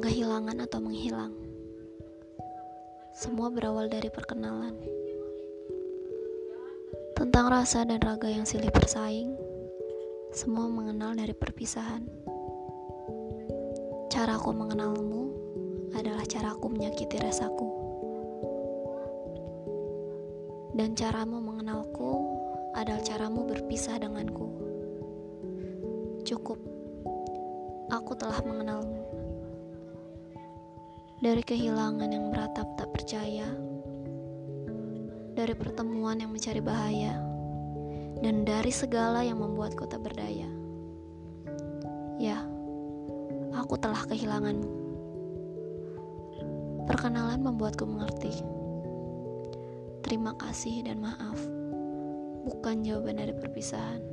kehilangan atau menghilang. Semua berawal dari perkenalan. Tentang rasa dan raga yang silih bersaing, semua mengenal dari perpisahan. Cara aku mengenalmu adalah cara aku menyakiti rasaku. Dan caramu mengenalku adalah caramu berpisah denganku. Cukup, aku telah mengenalmu. Dari kehilangan yang meratap tak percaya, dari pertemuan yang mencari bahaya, dan dari segala yang membuat kau tak berdaya. Ya, aku telah kehilanganmu. Perkenalan membuatku mengerti. Terima kasih dan maaf, bukan jawaban dari perpisahan.